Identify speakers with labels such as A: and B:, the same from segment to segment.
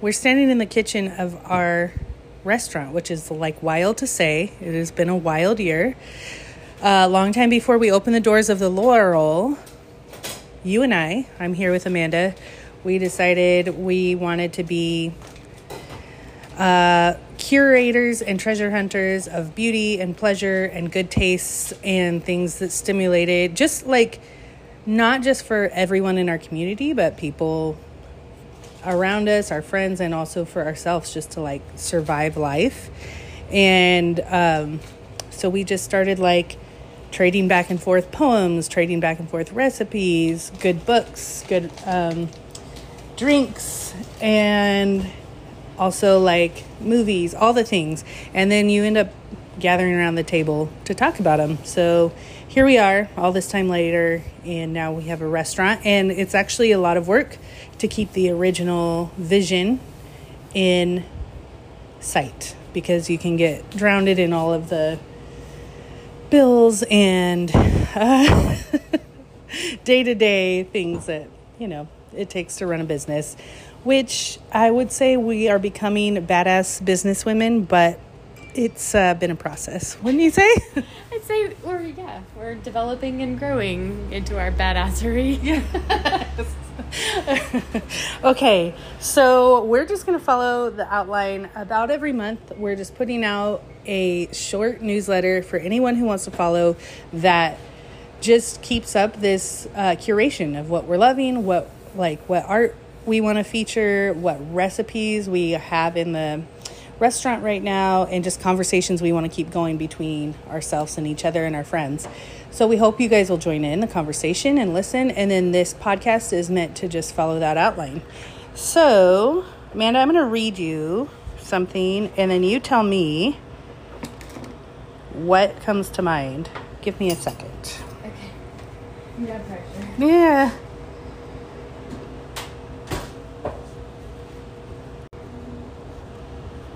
A: we're standing in the kitchen of our restaurant, which is like wild to say. It has been a wild year. A long time before we opened the doors of the Laurel, you and I, I'm here with Amanda, we decided we wanted to be uh, curators and treasure hunters of beauty and pleasure and good tastes and things that stimulated just like not just for everyone in our community, but people around us, our friends, and also for ourselves just to like survive life. And um, so we just started like trading back and forth poems, trading back and forth recipes, good books, good um, drinks, and also like movies, all the things. And then you end up gathering around the table to talk about them. So here we are, all this time later, and now we have a restaurant. And it's actually a lot of work to keep the original vision in sight because you can get drowned in all of the bills and day to day things that, you know, it takes to run a business, which I would say we are becoming badass businesswomen, but it's uh, been a process. Wouldn't you say?
B: I'd say we're yeah we're developing and growing into our badassery.
A: okay, so we're just going to follow the outline about every month. We're just putting out a short newsletter for anyone who wants to follow that just keeps up this uh, curation of what we're loving, what like what art we want to feature, what recipes we have in the restaurant right now, and just conversations we want to keep going between ourselves and each other and our friends. So we hope you guys will join in the conversation and listen. And then this podcast is meant to just follow that outline. So, Amanda, I'm going to read you something, and then you tell me what comes to mind. Give me a second.
B: Okay. Yeah, pressure.
A: Yeah.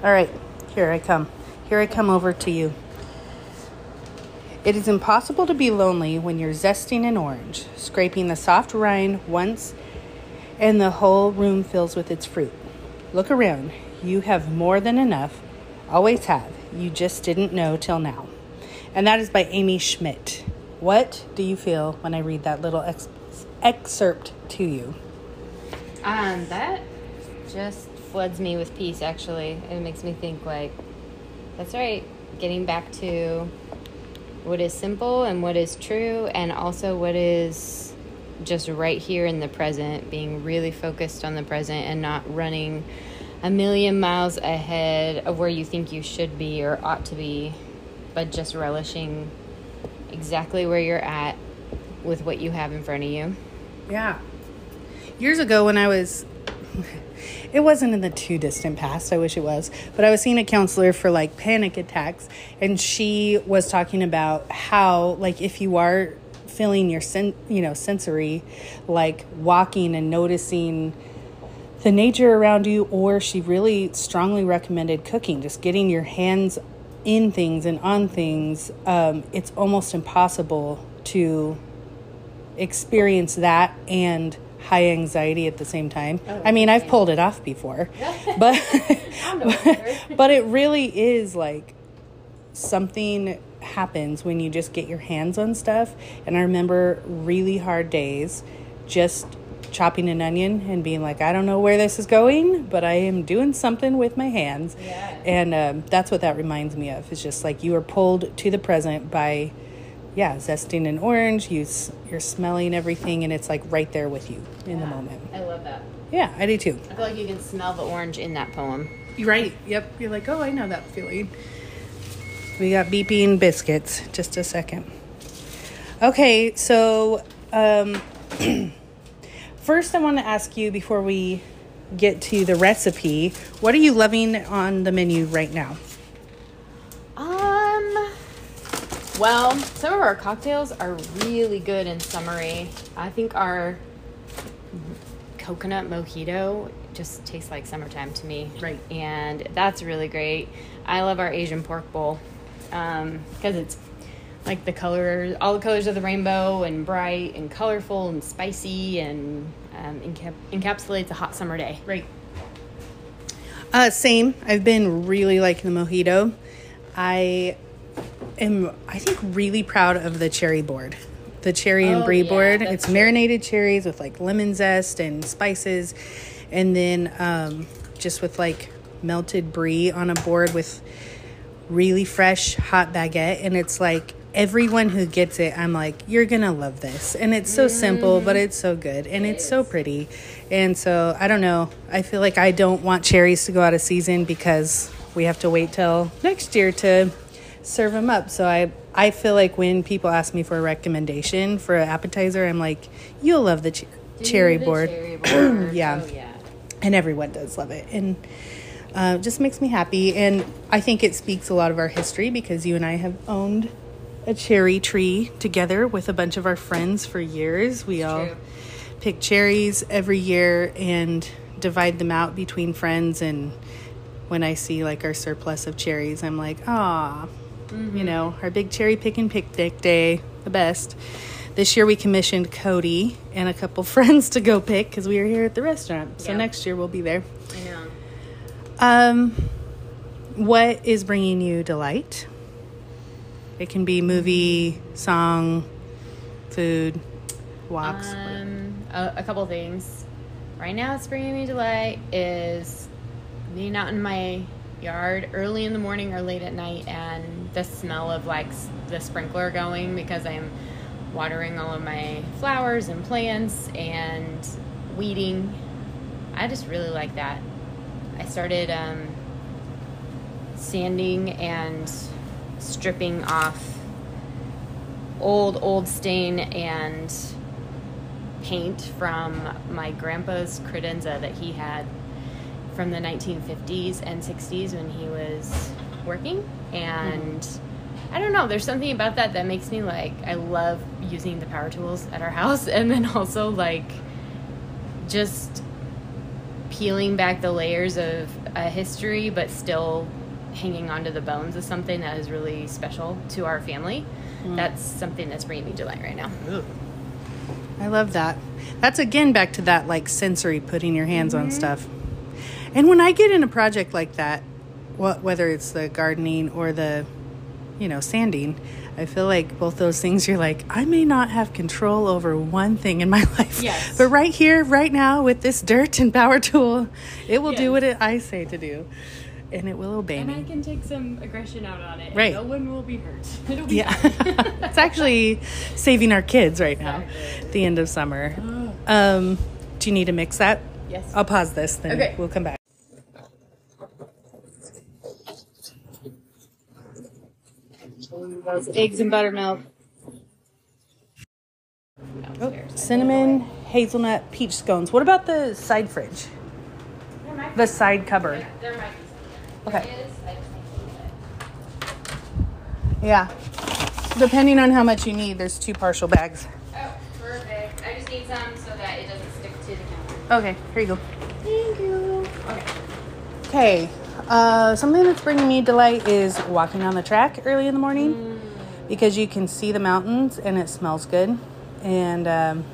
A: All right, here I come. Here I come over to you. It is impossible to be lonely when you're zesting an orange, scraping the soft rind once, and the whole room fills with its fruit. Look around. You have more than enough. Always have. You just didn't know till now. And that is by Amy Schmidt. What do you feel when I read that little ex- excerpt to you?
B: Um, that just floods me with peace. Actually, it makes me think like, that's right. Getting back to what is simple and what is true, and also what is just right here in the present. Being really focused on the present and not running a million miles ahead of where you think you should be or ought to be, but just relishing exactly where you're at with what you have in front of you.
A: Yeah. Years ago, when I was, it wasn't in the too distant past, I wish it was, but I was seeing a counselor for like panic attacks, and she was talking about how, like, if you are feeling your, sen- you know, sensory, like walking and noticing the nature around you, or she really strongly recommended cooking, just getting your hands in things and on things. Um, it's almost impossible to experience that and high anxiety at the same time.
B: Oh,
A: I mean, I've pulled it off before, but but it really is like something happens when you just get your hands on stuff. And I remember really hard days just chopping an onion and being like, I don't know where this is going, but I am doing something with my hands.
B: Yeah.
A: And um, that's what that reminds me of. It's just like you are pulled to the present by, yeah, zesting an orange. You you're smelling everything, and it's like right there with you in the moment.
B: I love that.
A: Yeah, I do too.
B: I feel like you can smell the orange in that poem.
A: You're right. Yep. You're like, oh, I know that feeling. We got beeping biscuits. Just a second. Okay, so um, first, I want to ask you before we get to the recipe, what are you loving on the menu right now?
B: Um. Well, some of our cocktails are really good and summery. I think our coconut mojito just tastes like summertime to me.
A: Right.
B: And that's really great. I love our Asian pork bowl because it's like the color, all the colors of the rainbow, and bright and colorful and spicy, and um, encap- encapsulates a hot summer day.
A: Right. Uh, same. I've been really liking the mojito. I am, I think, really proud of the cherry board. The cherry and
B: Oh,
A: brie
B: yeah,
A: board. It's
B: good.
A: marinated cherries with like lemon zest and spices, and then um, just with like melted brie on a board with really fresh hot baguette. And it's like everyone who gets it, I'm like, you're gonna love this. And it's so simple, but it's so good and it's so pretty. And so I don't know. I feel like I don't want cherries to go out of season because we have to wait till next year to serve them up. So I I feel like when people ask me for a recommendation for an appetizer, I'm like, you'll love the ch- cherry
B: The
A: board.
B: cherry board.
A: Yeah.
B: Oh, yeah.
A: and everyone does love it and uh, just makes me happy and i think it speaks a lot of our history because you and i have owned a cherry tree together with a bunch of our friends for years we all
B: true.
A: pick cherries every year and divide them out between friends and when i see like our surplus of cherries i'm like ah you know our big cherry picking picnic day the best this year we commissioned cody and a couple friends to go pick because we were here at the restaurant so
B: Yeah.
A: next year we'll be there
B: I know.
A: um, what is bringing you delight? It can be movie, song, food, walks.
B: Um, a, a couple things. Right now, it's bringing me delight is being out in my yard early in the morning or late at night, and the smell of like the sprinkler going because I'm watering all of my flowers and plants and weeding. I just really like that. I started um, sanding and stripping off old old stain and paint from my grandpa's credenza that he had from the 1950s and 60s when he was working and i don't know there's something about that that makes me like i love using the power tools at our house and then also like just peeling back the layers of a history but still hanging onto the bones of something that is really special to our family. Mm. That's something that's bringing me delight right now.
A: I love that. That's again back to that like sensory putting your hands on mm-hmm. stuff. And when I get in a project like that, what whether it's the gardening or the you know, sanding, I feel like both those things you're like, I may not have control over one thing in my life.
B: Yes.
A: But right here, right now, with this dirt and power tool, it will do what it, I say to do. And it will obey
B: And I can take some aggression out on it. and
A: Right.
B: no one will be hurt. It'll be
A: Yeah. it's actually saving our kids right now.
B: Exactly.
A: The end of summer. Um, do you need to mix that?
B: Yes.
A: I'll pause this, then
B: Okay.
A: we'll come back.
B: Eggs and buttermilk.
A: Oh, cinnamon, hazelnut, peach scones. What about the side fridge? The side cupboard.
B: There might be some.
A: Okay.
B: There is. I just can't see it.
A: Yeah. Depending on how much you need, there's two partial bags.
B: Oh, perfect. I just need some so that it doesn't stick to the counter.
A: Okay, here you go.
B: Thank you. Okay.
A: Okay. Uh, something that's bringing me delight is walking on the track early in the morning because you can see the mountains and it smells good. And um,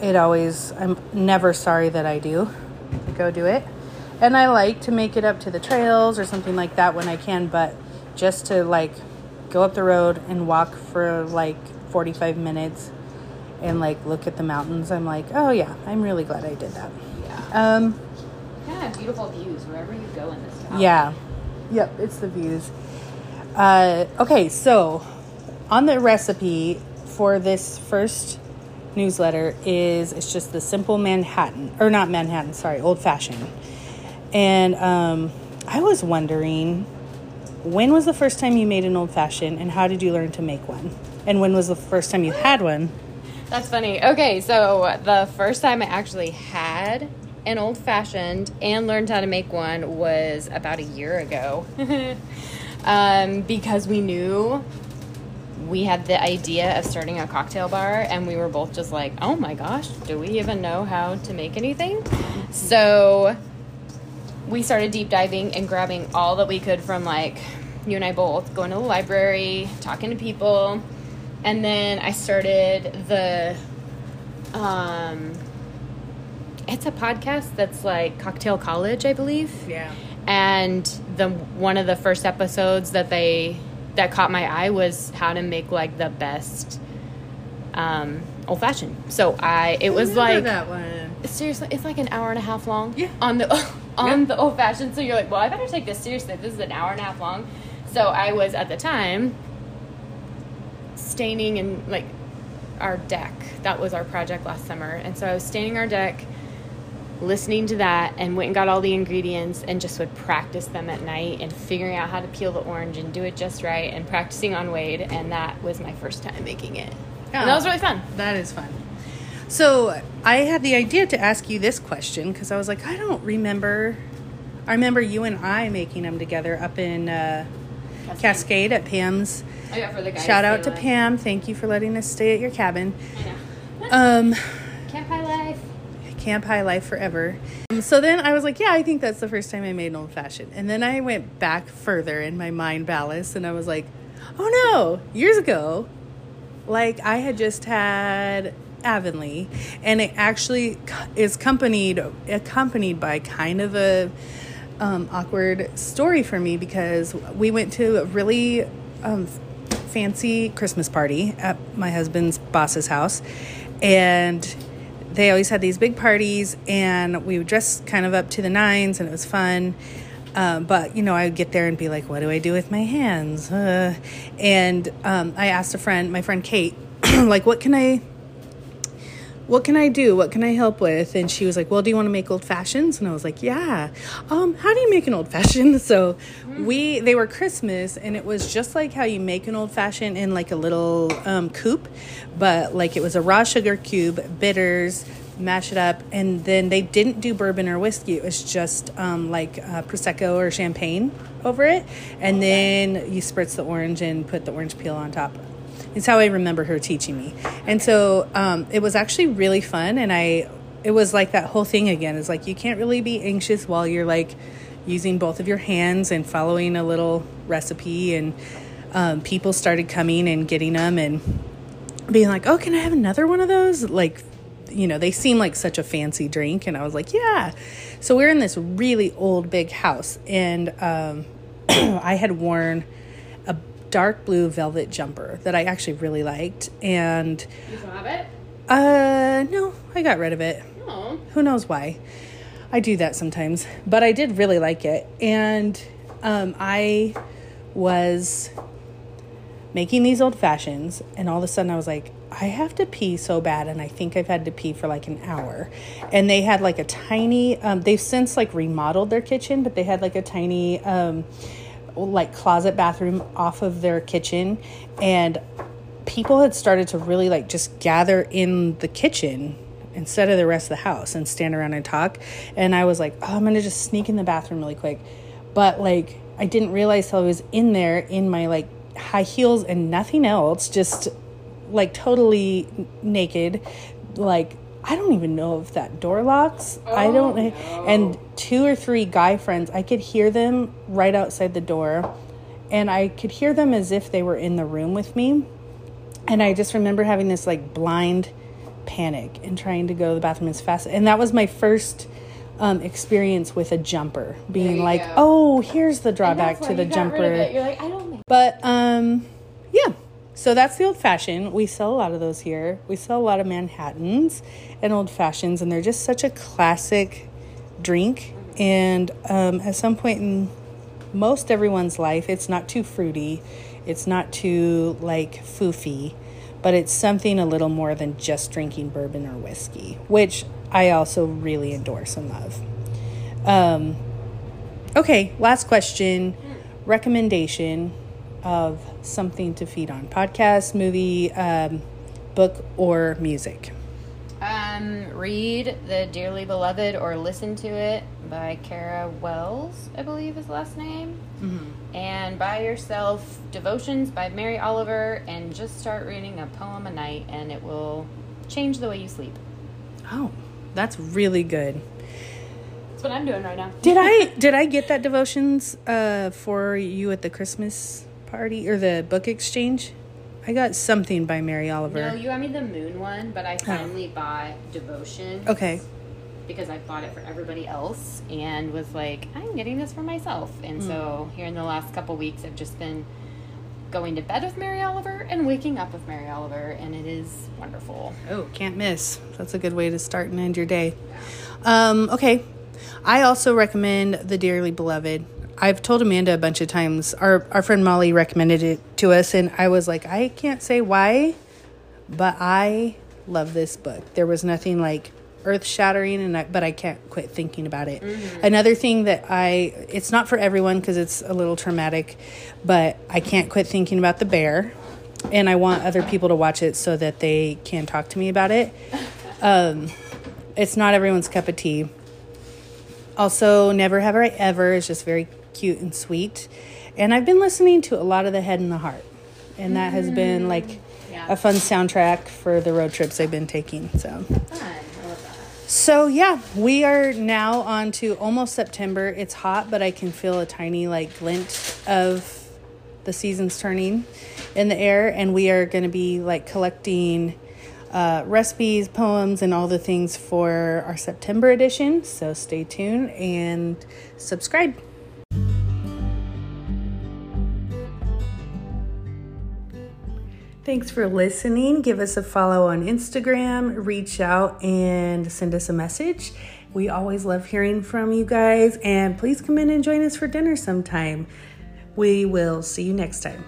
A: it always, I'm never sorry that I do go do it. And I like to make it up to the trails or something like that when I can, but just to like go up the road and walk for like 45 minutes and like look at the mountains, I'm like, oh yeah, I'm really glad I did that.
B: Yeah.
A: Um,
B: Kind of beautiful views wherever you go in this town.
A: yeah. Yep, it's the views. Uh, okay, so on the recipe for this first newsletter is it's just the simple Manhattan or not Manhattan, sorry, old fashioned. And um, I was wondering when was the first time you made an old fashioned and how did you learn to make one? And when was the first time you had one?
B: That's funny. Okay, so the first time I actually had an old fashioned and learned how to make one was about a year ago. um, because we knew we had the idea of starting a cocktail bar, and we were both just like, oh my gosh, do we even know how to make anything? So we started deep diving and grabbing all that we could from like you and I both going to the library, talking to people, and then I started the um it's a podcast that's like Cocktail College, I believe.
A: Yeah.
B: And the one of the first episodes that they that caught my eye was how to make like the best um, old fashioned. So I it was like
A: that one.
B: seriously, it's like an hour and a half long.
A: Yeah.
B: On the on
A: Yeah.
B: the old fashioned. So you're like, well, I better take this seriously. This is an hour and a half long. So I was at the time staining and like our deck. That was our project last summer. And so I was staining our deck, listening to that, and went and got all the ingredients and just would practice them at night and figuring out how to peel the orange and do it just right and practicing on Wade. And that was my first time making it. And that was really fun.
A: That is fun. So I had the idea to ask you this question because I was like, I don't remember. I remember you and I making them together up in uh, Cascade at Pam's.
B: Oh, yeah, for the guys.
A: Shout out to
B: like-
A: Pam. Thank you for letting us stay at your cabin.
B: I know.
A: Um,
B: Camp High Life.
A: Camp High Life forever. So then I was like, yeah, I think that's the first time I made an old fashioned. And then I went back further in my mind palace and I was like, oh no, years ago, like I had just had Avonlea and it actually is accompanied accompanied by kind of a um, awkward story for me because we went to a really um, fancy Christmas party at my husband's boss's house, and they always had these big parties, and we would dress kind of up to the nines, and it was fun. Um, but you know, I would get there and be like, "What do I do with my hands?" Uh, and um, I asked a friend, my friend Kate, like, "What can I?" What can I do? What can I help with? And she was like, well, do you want to make old fashions? And I was like, yeah. Um, how do you make an old fashioned? So we, they were Christmas and it was just like how you make an old fashioned in like a little um, coupe, but like it was a raw sugar cube, bitters, mash it up. And then they didn't do bourbon or whiskey. It was just um, like uh, Prosecco or champagne over it. And then you spritz the orange and put the orange peel on top. It's how I remember her teaching me. And so um, it was actually really fun. And I, it was like that whole thing again. It's like you can't really be anxious while you're like using both of your hands and following a little recipe. And um, people started coming and getting them and being like, oh, can I have another one of those? Like, you know, they seem like such a fancy drink. And I was like, yeah. So we're in this really old big house. And um, I had worn dark blue velvet jumper that I actually really liked. And
B: You still have it?
A: uh, no, I got rid of it.
B: Oh.
A: Who knows why? I do that sometimes, but I did really like it. And um, I was making these old fashions, and all of a sudden I was like, I have to pee so bad, and I think I've had to pee for like an hour. And they had like a tiny, um, they've since like remodeled their kitchen, but they had like a tiny, um, like closet bathroom off of their kitchen, and people had started to really like just gather in the kitchen instead of the rest of the house and stand around and talk. And I was like, oh, I'm gonna just sneak in the bathroom really quick. But like, I didn't realize till I was in there in my like high heels and nothing else, just like totally naked. Like, I don't even know if that door locks. I don't. And two or three guy friends, I could hear them right outside the door. And I could hear them as if they were in the room with me. And I just remember having this like blind panic and trying to go to the bathroom as fast. And that was my first um, experience with a jumper, being like,
B: go.
A: "Oh, here's the drawback to the jumper."
B: You're like, I don't
A: But um, yeah. So that's the old fashioned. We sell a lot of those here. We sell a lot of Manhattans and old fashions, and they're just such a classic drink. And um, at some point in most everyone's life, it's not too fruity, it's not too like foofy, but it's something a little more than just drinking bourbon or whiskey, which I also really endorse and love. Um, okay, last question. Recommendation of something to feed on podcast, movie, um, book, or music.
B: Um, read The Dearly Beloved or listen to it by Cara Wells, I believe is the last name.
A: Mm-hmm.
B: And buy yourself Devotions by Mary Oliver and just start reading a poem a night and it will change the way you sleep.
A: Oh, that's really good.
B: That's what I'm doing right now.
A: Did I did I get that devotions uh, for you at the Christmas party or the book exchange? I got something by Mary Oliver.
B: No, you got me the moon one, but I finally bought Devotion.
A: Okay.
B: because I bought it for everybody else and was like, I'm getting this for myself. And so here in the last couple weeks, I've just been going to bed with Mary Oliver and waking up with Mary Oliver, and it is wonderful.
A: Oh, can't miss. That's a good way to start and end your day. Um, okay. I also recommend The Dearly Beloved. I've told Amanda a bunch of times. Our our friend Molly recommended it to us and I was like, I can't say why, but I love this book. There was nothing like earth-shattering and I, but I can't quit thinking about it. Another thing that I it's not for everyone because it's a little traumatic, but I can't quit thinking about the bear and I want other people to watch it so that they can talk to me about it. Um, it's not everyone's cup of tea. Also, Never Have I Ever is just very cute and sweet. And I've been listening to a lot of The Head and the Heart. And that has been like
B: Yeah.
A: a fun soundtrack for the road trips I've been taking. So,
B: Fun. I love that.
A: so yeah, we are now on to almost September. It's hot, but I can feel a tiny like glint of the seasons turning in the air, and we are going to be like collecting uh, recipes, poems, and all the things for our September edition. So stay tuned and subscribe. Thanks for listening. Give us a follow on Instagram, reach out and send us a message. We always love hearing from you guys, and please come in and join us for dinner sometime. We will see you next time.